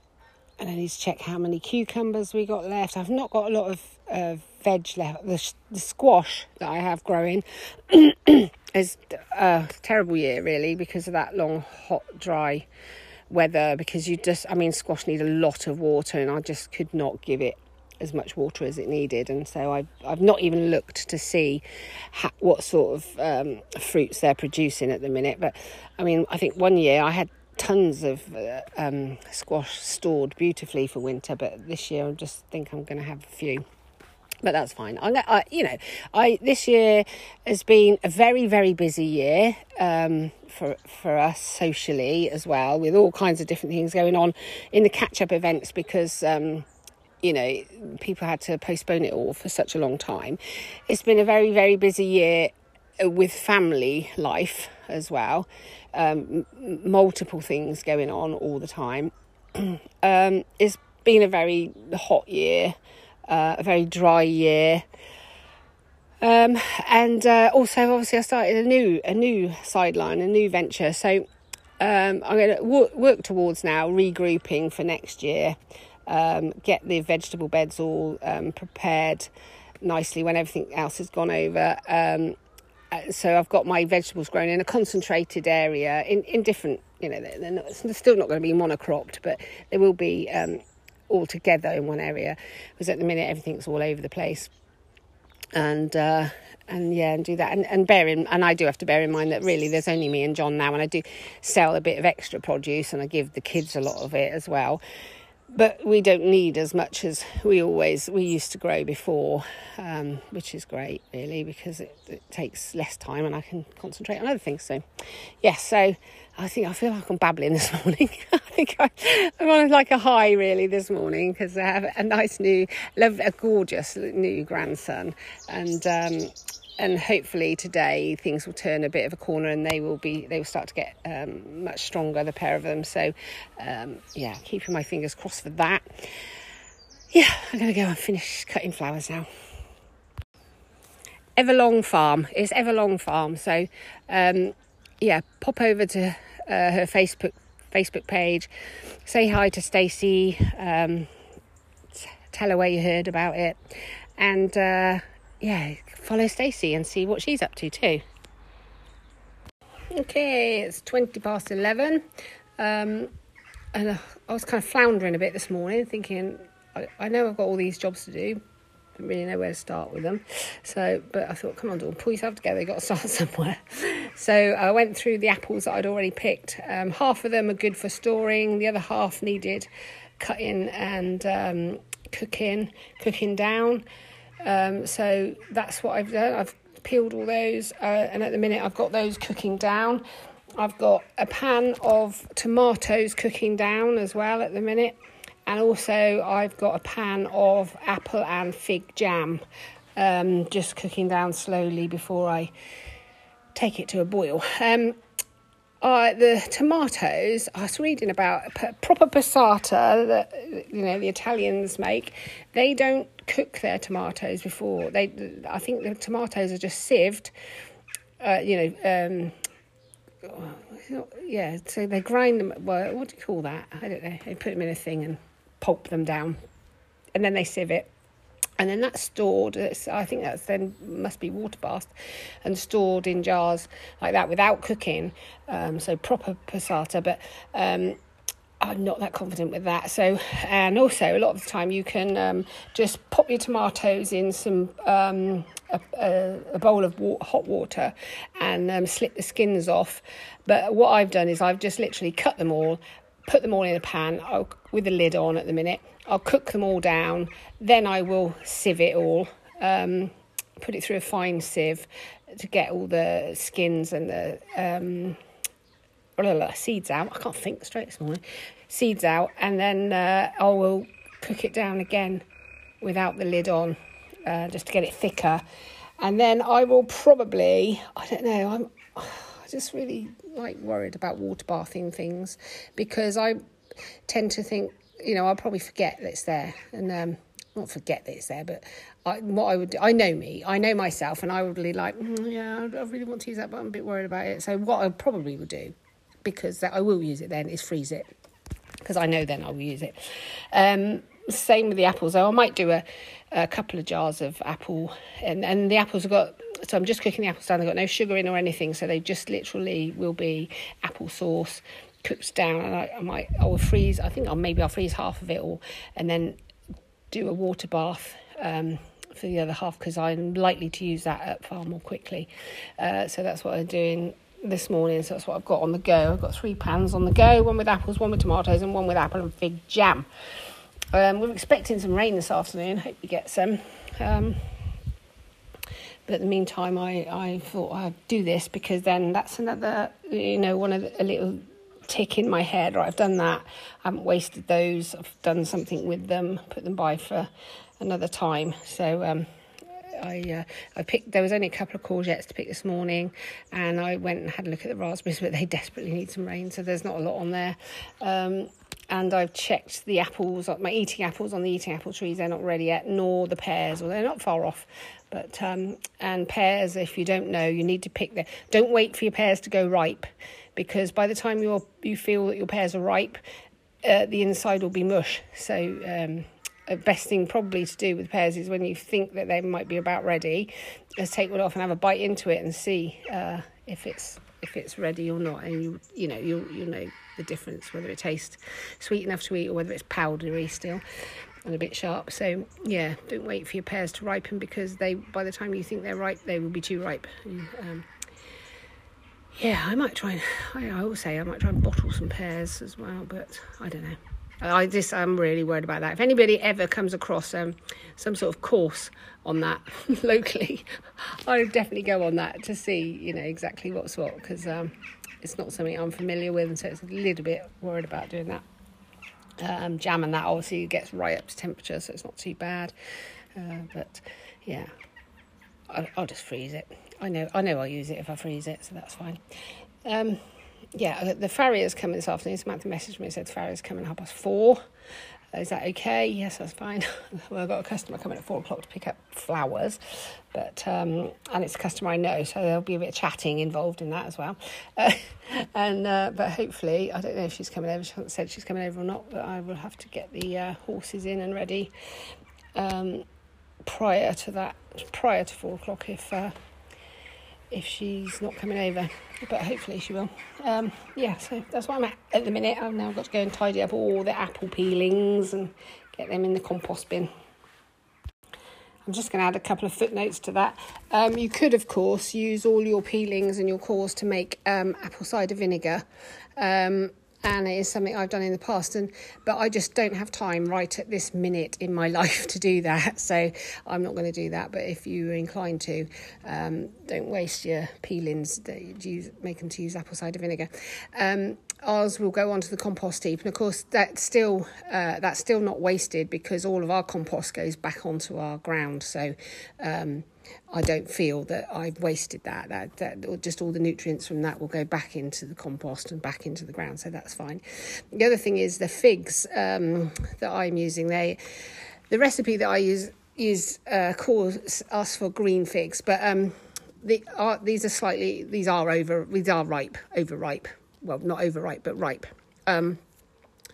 and I need to check how many cucumbers we got left. I've not got a lot of uh, veg left. The, the, squash that I have growing is a terrible year really because of that long hot dry weather because you just, I mean, squash need a lot of water and I just could not give it as much water as it needed. And so I've, I've not even looked to see ha- what sort of um, fruits they're producing at the minute. But I mean, I think one year I had tons of uh, um, squash stored beautifully for winter, but this year I just think I'm going to have a few but that's fine. I, I, you know, I this year has been a very very busy year. Um, for for us socially as well, with all kinds of different things going on in the catch up events because. Um, you know, people had to postpone it all for such a long time. It's been a very, very busy year uh, with family life as well. Um, multiple things going on all the time. um, it's been a very hot year, uh, a very dry year. Um, and uh, also, obviously, I started a new a new sideline, a new venture. So um, I'm going to work, work towards now regrouping for next year. Um, get the vegetable beds all um, prepared nicely when everything else has gone over. Um, uh, so I've got my vegetables grown in a concentrated area in, in different, you know, they're, not, they're still not going to be monocropped, but they will be um, all together in one area. Because at the minute everything's all over the place and uh, and yeah, and do that. And and bear in and I do have to bear in mind that really there's only me and John now, and I do sell a bit of extra produce, and I give the kids a lot of it as well but we don't need as much as we always we used to grow before um, which is great really because it, it, takes less time and i can concentrate on other things so yes so i think i feel like i'm babbling this morning. I think I, am on like a high really this morning because i have a nice new love a gorgeous new grandson. And um, and hopefully today things will turn a bit of a corner and they will be they will start to get um, much stronger the pair of them. So um, yeah keeping my fingers crossed for that. Yeah i'm gonna go and finish cutting flowers now. Everlong farm. It's everlong farm. So um, yeah pop over to uh, her facebook facebook page say hi to stacey um, tell her where you heard about it and uh, yeah, follow Stacey and see what she's up to too. Okay, it's 20 past 11. Um, and I was kind of floundering a bit this morning, thinking, I, I know I've got all these jobs to do, don't really know where to start with them. So, but I thought, come on, Dawn, pull yourself together. You've got to start somewhere. So I went through the apples that I'd already picked. Um, half of them are good for storing. The other half needed cutting and um, cooking, cooking down. Um, so that's what I've done. I've peeled all those, uh, and at the minute I've got those cooking down. I've got a pan of tomatoes cooking down as well at the minute, and also I've got a pan of apple and fig jam um, just cooking down slowly before I take it to a boil. Um, uh, the tomatoes, I was reading about proper passata that you know the Italians make. They don't cook their tomatoes before they. I think the tomatoes are just sieved. Uh, you know, um, yeah. So they grind them. Well, what do you call that? I don't know. They put them in a thing and pulp them down and then they sieve it and then that's stored i think that's then must be water bathed and stored in jars like that without cooking um, so proper passata but um, I'm not that confident with that. So, and also a lot of the time you can um, just pop your tomatoes in some um, a, a, a, bowl of hot water and um, slip the skins off. But what I've done is I've just literally cut them all, put them all in a pan I'll, with the lid on at the minute. I'll cook them all down. Then I will sieve it all, um, put it through a fine sieve to get all the skins and the um, seeds out. I can't think straight this morning. Seeds out, and then uh, I will cook it down again without the lid on, uh, just to get it thicker. And then I will probably, I don't know, I'm just really like worried about water bathing things because I tend to think, you know, I'll probably forget that it's there and um, not forget that it's there, but I, what I would do, I know me, I know myself, and I would be like, mm, yeah, I really want to use that, but I'm a bit worried about it. So what I probably would do because that I will use it then is freeze it because I know then I will use it. Um, same with the apples though. I might do a, a couple of jars of apple and, and the apples have got so I'm just cooking the apples down. They've got no sugar in or anything, so they just literally will be apple sauce cooked down. And I, I might I will freeze. I think I'll maybe I'll freeze half of it all, and then do a water bath. Um, for the other half because I'm likely to use that up far more quickly. Uh, so that's what I'm doing this morning, so that's what I've got on the go. I've got three pans on the go one with apples, one with tomatoes, and one with apple and fig jam. Um, we're expecting some rain this afternoon, hope we get some. Um, but in the meantime, I, I thought I'd do this because then that's another, you know, one of the, a little tick in my head. Right, I've done that. I haven't wasted those. I've done something with them, put them by for another time. So um, I uh, I picked. There was only a couple of courgettes to pick this morning, and I went and had a look at the raspberries, but they desperately need some rain, so there's not a lot on there. Um, and I've checked the apples, my eating apples on the eating apple trees. They're not ready yet, nor the pears, or they're not far off. But um, and pears, if you don't know, you need to pick them. Don't wait for your pears to go ripe, because by the time you you feel that your pears are ripe, uh, the inside will be mush. So um, best thing probably to do with pears is when you think that they might be about ready, is take one off and have a bite into it and see uh, if it's if it's ready or not, and you you know you'll you know the difference whether it tastes sweet enough to eat or whether it's powdery still and a bit sharp. So yeah, don't wait for your pears to ripen because they by the time you think they're ripe, they will be too ripe. Um, yeah, I might try and I, I will say I might try and bottle some pears as well, but I don't know. I just I'm really worried about that. If anybody ever comes across um, some sort of course on that locally, I would definitely go on that to see you know exactly what's what because um, it's not something I'm familiar with, and so it's a little bit worried about doing that. Um, jam and that obviously gets right up to temperature, so it's not too bad. Uh, but yeah, I'll, I'll, just freeze it. I know I know I'll use it if I freeze it, so that's fine. Um, yeah, the farrier's coming this afternoon. Samantha messaged me and said the farrier's coming half past four. Is that okay? Yes, that's fine. well, I've got a customer coming at four o'clock to pick up flowers, but um, and it's a customer I know, so there'll be a bit of chatting involved in that as well. Uh, and uh, but hopefully, I don't know if she's coming over. She said she's coming over or not, but I will have to get the uh, horses in and ready um, prior to that, prior to four o'clock if uh, if she's not coming over, but hopefully she will. Um, yeah, so that's what I'm at at the minute. I've now got to go and tidy up all the apple peelings and get them in the compost bin. I'm just going to add a couple of footnotes to that. Um, you could, of course, use all your peelings and your cores to make um, apple cider vinegar. Um, and it is something I've done in the past and but I just don't have time right at this minute in my life to do that. So I'm not going to do that but if you're inclined to um, don't waste your peelings that use make them to use apple cider vinegar. Um, ours will go onto the compost heap and of course that's still uh, that's still not wasted because all of our compost goes back onto our ground so um, I don't feel that I've wasted that. That, that just all the nutrients from that will go back into the compost and back into the ground, so that's fine. The other thing is the figs um, that I'm using. They, the recipe that I use is uh, calls us for green figs, but um, the, are, these are slightly these are over these are ripe, overripe. Well, not overripe, but ripe. Um,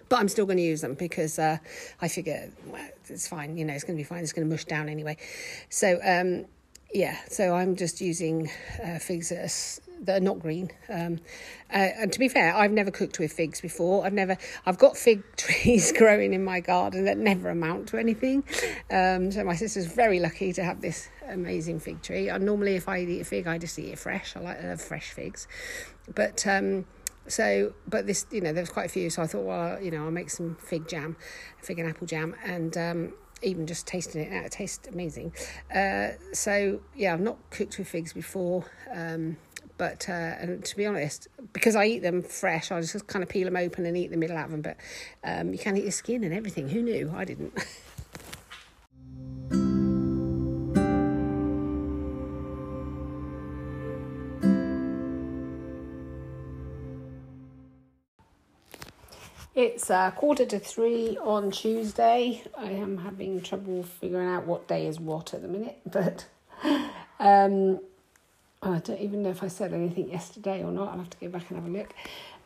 but I'm still going to use them because uh, I figure well, it's fine. You know, it's going to be fine. It's going to mush down anyway. So um, yeah, so I'm just using uh, figs that are, that are not green. Um, uh, and to be fair, I've never cooked with figs before. I've never. I've got fig trees growing in my garden that never amount to anything. Um, so my sister's very lucky to have this amazing fig tree. And normally, if I eat a fig, I just eat it fresh. I like uh, fresh figs, but. Um, so, but this, you know, there was quite a few. So I thought, well, you know, I'll make some fig jam, fig and apple jam, and um, even just tasting it now, it tastes amazing. Uh, so yeah, I've not cooked with figs before. Um, but uh, and to be honest, because I eat them fresh, I just kind of peel them open and eat the middle out of them. But um, you can eat the skin and everything. Who knew? I didn't. It's uh, quarter to three on Tuesday. I am having trouble figuring out what day is what at the minute, but um, I don't even know if I said anything yesterday or not. I'll have to go back and have a look.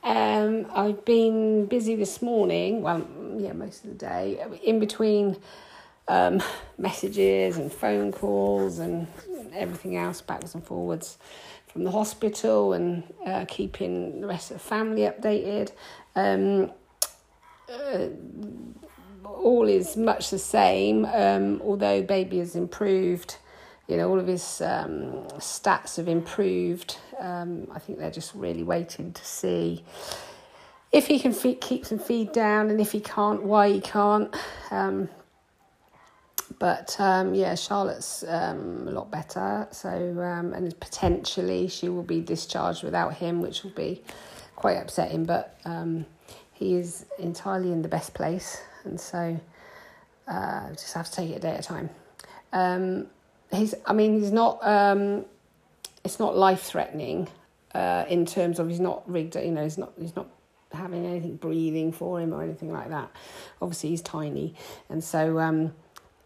Um, I've been busy this morning, well, yeah, most of the day, in between um, messages and phone calls and everything else, backwards and forwards from the hospital and uh, keeping the rest of the family updated. Um, uh, all is much the same, um, although baby has improved. You know, all of his um, stats have improved. Um, I think they're just really waiting to see if he can feed, keep some feed down, and if he can't, why he can't. Um, but um, yeah, Charlotte's um, a lot better. So um, and potentially she will be discharged without him, which will be quite upsetting. But um, he is entirely in the best place, and so uh, just have to take it a day at a time. Um, he's, I mean, he's not. Um, it's not life threatening uh, in terms of he's not rigged. You know, he's not. He's not having anything breathing for him or anything like that. Obviously, he's tiny, and so um,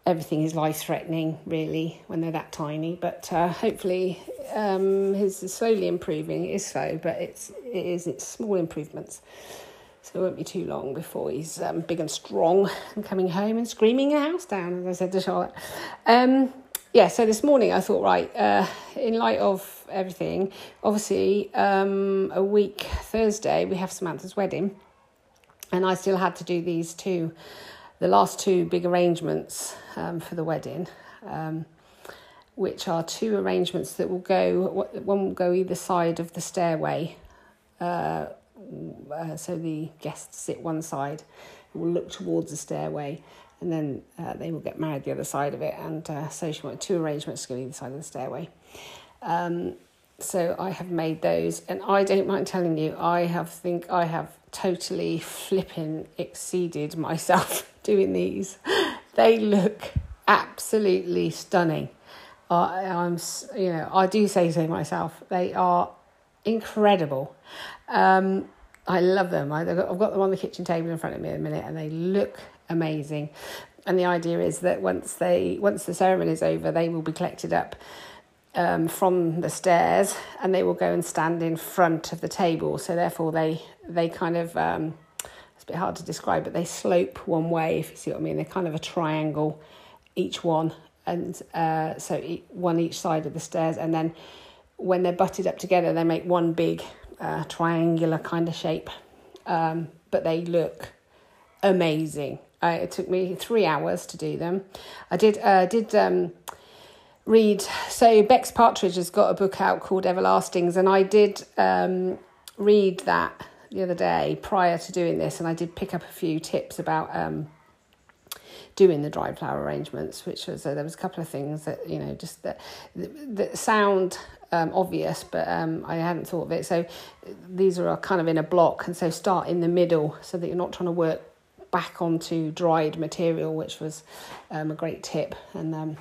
everything is life threatening really when they're that tiny. But uh, hopefully, um, slowly improving. It is slow, but it's it is it's small improvements. So it won't be too long before he's um, big and strong and coming home and screaming the house down, as I said to Charlotte. Um, yeah, so this morning I thought, right, uh, in light of everything, obviously, um, a week Thursday, we have Samantha's wedding, and I still had to do these two, the last two big arrangements um, for the wedding. Um, which are two arrangements that will go, one will go either side of the stairway uh, uh, so the guests sit one side, will look towards the stairway, and then uh, they will get married the other side of it. And uh, so she wanted two arrangements to go either side of the stairway. Um, so I have made those, and I don't mind telling you, I have think I have totally flipping exceeded myself doing these. They look absolutely stunning. I, I'm, you know, I do say so myself. They are incredible. Um, I love them. I, have got them on the kitchen table in front of me in a minute, and they look amazing. And the idea is that once they once the ceremony is over, they will be collected up um, from the stairs, and they will go and stand in front of the table. So therefore, they they kind of um, it's a bit hard to describe, but they slope one way. If you see what I mean, they're kind of a triangle, each one, and uh, so one each side of the stairs, and then when they're butted up together, they make one big uh, triangular kind of shape. Um, but they look amazing. It took me three hours to do them. I did uh, did um, read. So Bex Partridge has got a book out called Everlastings, and I did um, read that the other day prior to doing this, and I did pick up a few tips about um, doing the dried flower arrangements, which was uh, there was a couple of things that you know just that that sound um, obvious, but um, I hadn't thought of it. So these are kind of in a block, and so start in the middle so that you're not trying to work back onto dried material, which was um, a great tip. And um,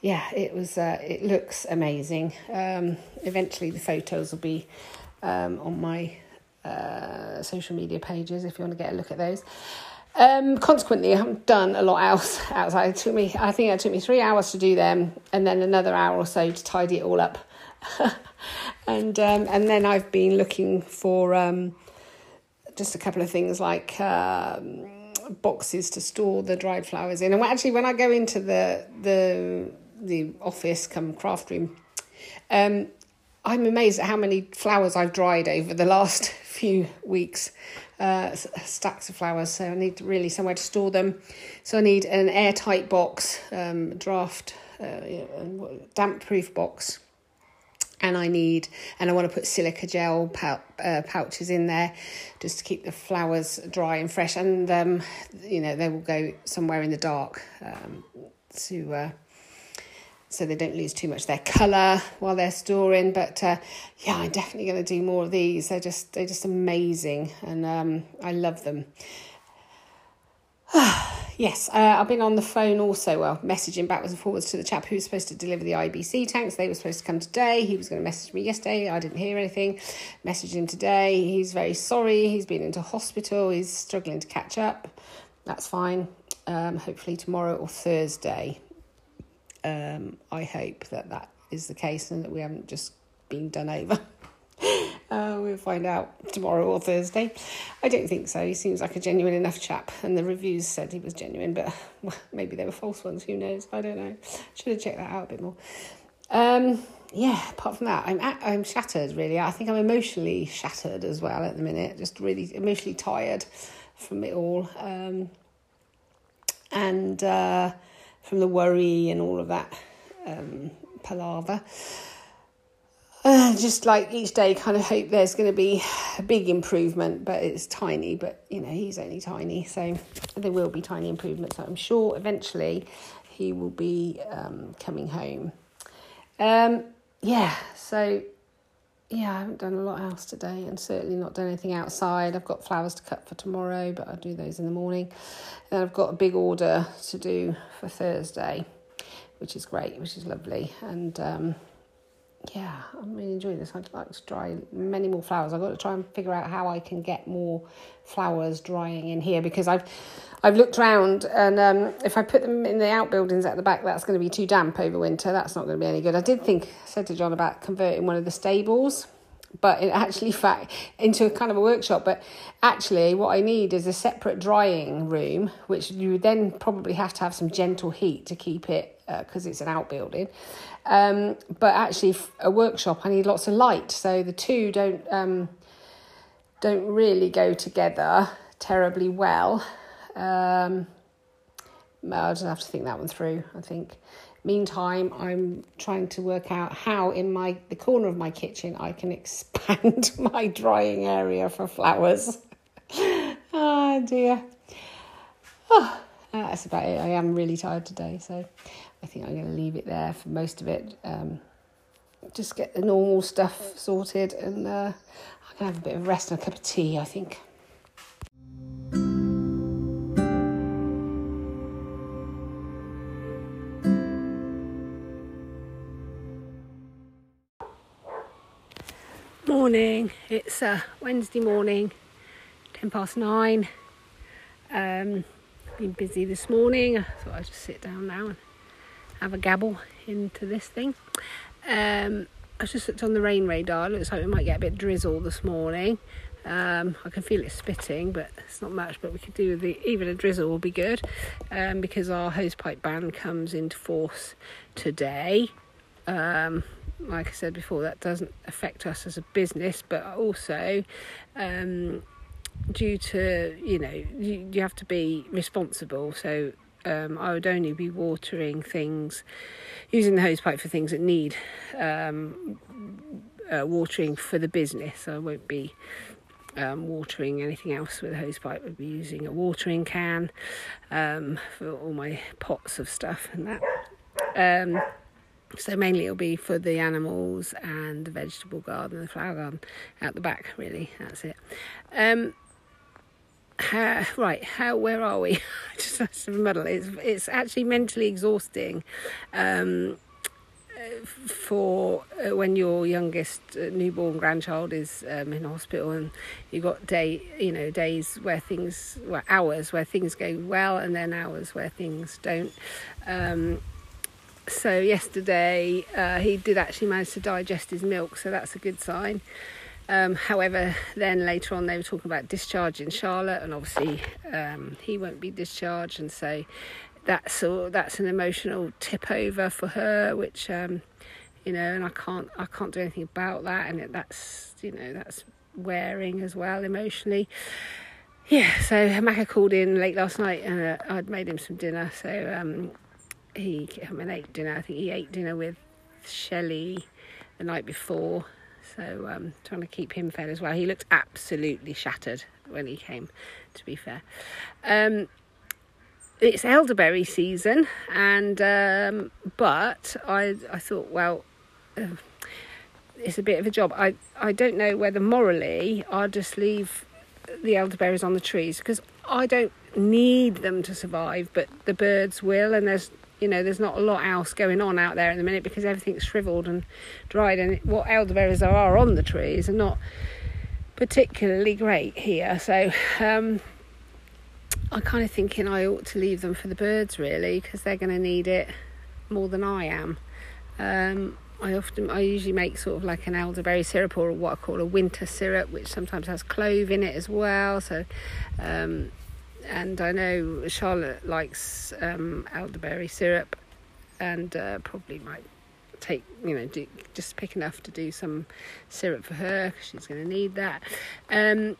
yeah, it was. Uh, it looks amazing. Um, eventually, the photos will be um, on my uh, social media pages if you want to get a look at those. Um, consequently, I haven't done a lot else outside. It took me, I think it took me three hours to do them, and then another hour or so to tidy it all up. and um, and then I've been looking for um, just a couple of things like um, boxes to store the dried flowers in. And actually, when I go into the the the office, come craft room, um, I'm amazed at how many flowers I've dried over the last few weeks. Uh, stacks of flowers, so I need really somewhere to store them. So I need an airtight box, um, draft, uh, damp proof box and I need and I want to put silica gel pou- uh, pouches in there just to keep the flowers dry and fresh. And um, you know they will go somewhere in the dark um, to uh, so they don't lose too much their colour while they're storing. But uh, yeah I'm definitely going to do more of these. They're just they're just amazing. And um, I love them yes, uh, I've been on the phone also, well, messaging backwards and forwards to the chap who was supposed to deliver the IBC tanks. They were supposed to come today. He was going to message me yesterday. I didn't hear anything. Messaged him today. He's very sorry. He's been into hospital. He's struggling to catch up. That's fine. Um, hopefully tomorrow or Thursday. Um, I hope that that is the case and that we haven't just been done over. Uh, we'll find out tomorrow or Thursday. I don't think so. He seems like a genuine enough chap, and the reviews said he was genuine, but maybe they were false ones. Who knows? I don't know. Should have checked that out a bit more. Um, yeah. Apart from that, I'm at, I'm shattered. Really, I think I'm emotionally shattered as well at the minute. Just really emotionally tired from it all, um, and uh, from the worry and all of that um, palaver just like each day, kind of hope there's going to be a big improvement, but it's tiny. But you know, he's only tiny, so there will be tiny improvements. I'm sure eventually he will be um, coming home. Um, yeah, so yeah, I haven't done a lot else today, and certainly not done anything outside. I've got flowers to cut for tomorrow, but I'll do those in the morning. And I've got a big order to do for Thursday, which is great, which is lovely, and. Um, yeah, I'm really enjoying this. I'd like to dry many more flowers. I've got to try and figure out how I can get more flowers drying in here because I've I've looked around and um, if I put them in the outbuildings at the back, that's going to be too damp over winter. That's not going to be any good. I did think, said to John about converting one of the stables, but it actually fact into a kind of a workshop. But actually, what I need is a separate drying room, which you then probably have to have some gentle heat to keep it because uh, it's an outbuilding. Um, but actually, a workshop, I need lots of light, so the two don't um, don't really go together terribly well. Um, I'll just have to think that one through. I think. Meantime, I'm trying to work out how in my the corner of my kitchen I can expand my drying area for flowers. oh dear. Oh, that's about it. I am really tired today, so I think I'm going to leave it there for most of it. Um, just get the normal stuff sorted and uh, I can have a bit of rest and a cup of tea, I think. Morning, it's uh, Wednesday morning, 10 past nine. Um, been busy this morning, I thought I'd just sit down now and have a gabble into this thing. Um, I just looked on the rain radar. Looks like we might get a bit drizzle this morning. Um, I can feel it spitting, but it's not much. But we could do the even a drizzle will be good um, because our hosepipe ban comes into force today. Um, like I said before, that doesn't affect us as a business, but also um, due to you know you, you have to be responsible. So um, I would only be watering things, using the hose pipe for things that need um, uh, watering for the business. I won't be um, watering anything else with a hose pipe. I'd be using a watering can um, for all my pots of stuff and that. Um, so mainly it'll be for the animals and the vegetable garden, the flower garden out the back. Really, that's it. How, right, how where are we? Just that's a muddle. It's it's actually mentally exhausting. Um, for uh, when your youngest uh, newborn grandchild is um, in hospital and you've got day you know days where things well hours where things go well and then hours where things don't um, so yesterday uh, he did actually manage to digest his milk so that's a good sign Um, however, then later on they were talking about discharging Charlotte, and obviously um, he won't be discharged, and so that's all, that's an emotional tip over for her, which um, you know, and I can't I can't do anything about that, and that's you know that's wearing as well emotionally. Yeah, so Macca called in late last night, and uh, I'd made him some dinner, so um, he came and ate dinner. I think he ate dinner with Shelley the night before, so um, trying to keep him fed as well. He looked absolutely shattered when he came. To be fair. Um, it's elderberry season, and um, but I I thought well. Uh, it's a bit of a job. I, I don't know whether morally I'll just leave the elderberries on the trees because I don't need them to survive, but the birds will, and there's you know there's not a lot else going on out there in the minute because everything's shriveled and dried, and what elderberries there are on the trees are not particularly great here. So um, I'm kind of thinking I ought to leave them for the birds really because they're going to need it more than I am. Um, I often, I usually make sort of like an elderberry syrup or what I call a winter syrup, which sometimes has clove in it as well. So, um, and I know Charlotte likes um, elderberry syrup, and uh, probably might take you know do, just pick enough to do some syrup for her because she's going to need that. Um,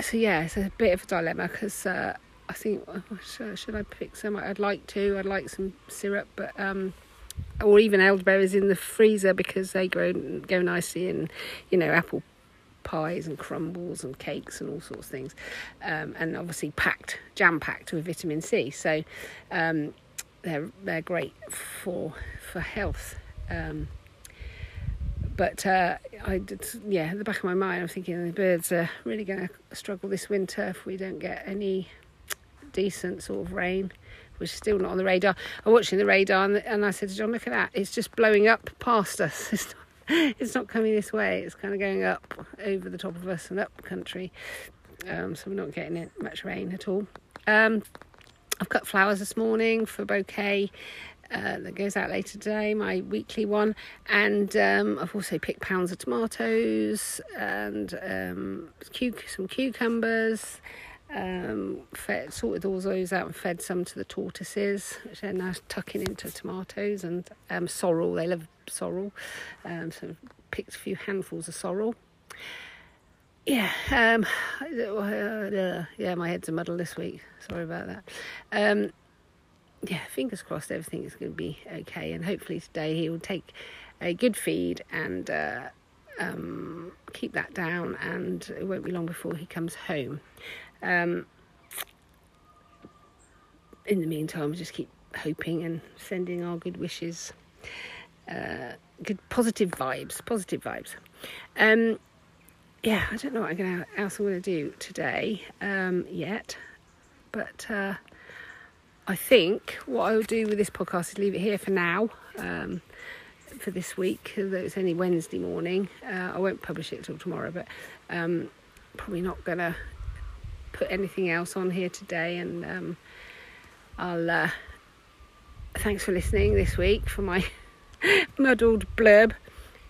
so yeah, it's a bit of a dilemma because uh, I think oh, should, should, I pick some? I'd like to. I'd like some syrup, but um, or even elderberries in the freezer because they grow go nicely in, you know, apple pies and crumbles and cakes and all sorts of things, um, and obviously packed, jam packed with vitamin C. So um, they're they're great for for health. Um, but uh, I did, yeah, at the back of my mind, I'm thinking the birds are really going to struggle this winter if we don't get any decent sort of rain, which is still not on the radar. I'm watching the radar and, and I said to John, look at that, it's just blowing up past us. It's not, it's not coming this way, it's kind of going up over the top of us and up country. Um, so we're not getting it, much rain at all. Um, I've cut flowers this morning for bouquet. Uh, that goes out later today, my weekly one. And um, I've also picked pounds of tomatoes and um, some cucumbers um, fed, sorted all those out and fed some to the tortoises, which they're now tucking into tomatoes and um, sorrel. They love sorrel, um, so picked a few handfuls of sorrel. Yeah, um, yeah, my head's a muddle this week. Sorry about that. Um, yeah, fingers crossed everything is going to be okay, and hopefully today he will take a good feed and uh, um, keep that down, and it won't be long before he comes home. Um, in the meantime, just keep hoping and sending our good wishes, uh, good positive vibes, positive vibes. Um, yeah, I don't know what I'm gonna, else I'm going to do today um, yet, but uh, I think what I'll do with this podcast is leave it here for now. Um, for this week, although it's only Wednesday morning, uh, I won't publish it till tomorrow, but um, probably not gonna put anything else on here today, and um, I'll. Uh, thanks for listening this week for my muddled blurb,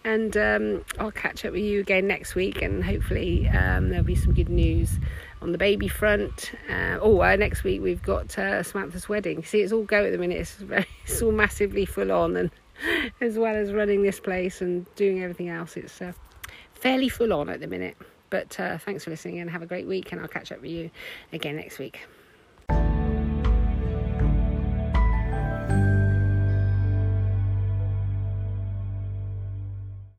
and um, I'll catch up with you again next week, and hopefully um, there'll be some good news on the baby front. Uh, oh, uh, next week we've got uh, Samantha's wedding. See, it's all go at the minute. It's, very, it's all massively full on, and as well as running this place and doing everything else, it's uh, fairly full on at the minute. But uh, thanks for listening and have a great week, and I'll catch up with you again next week.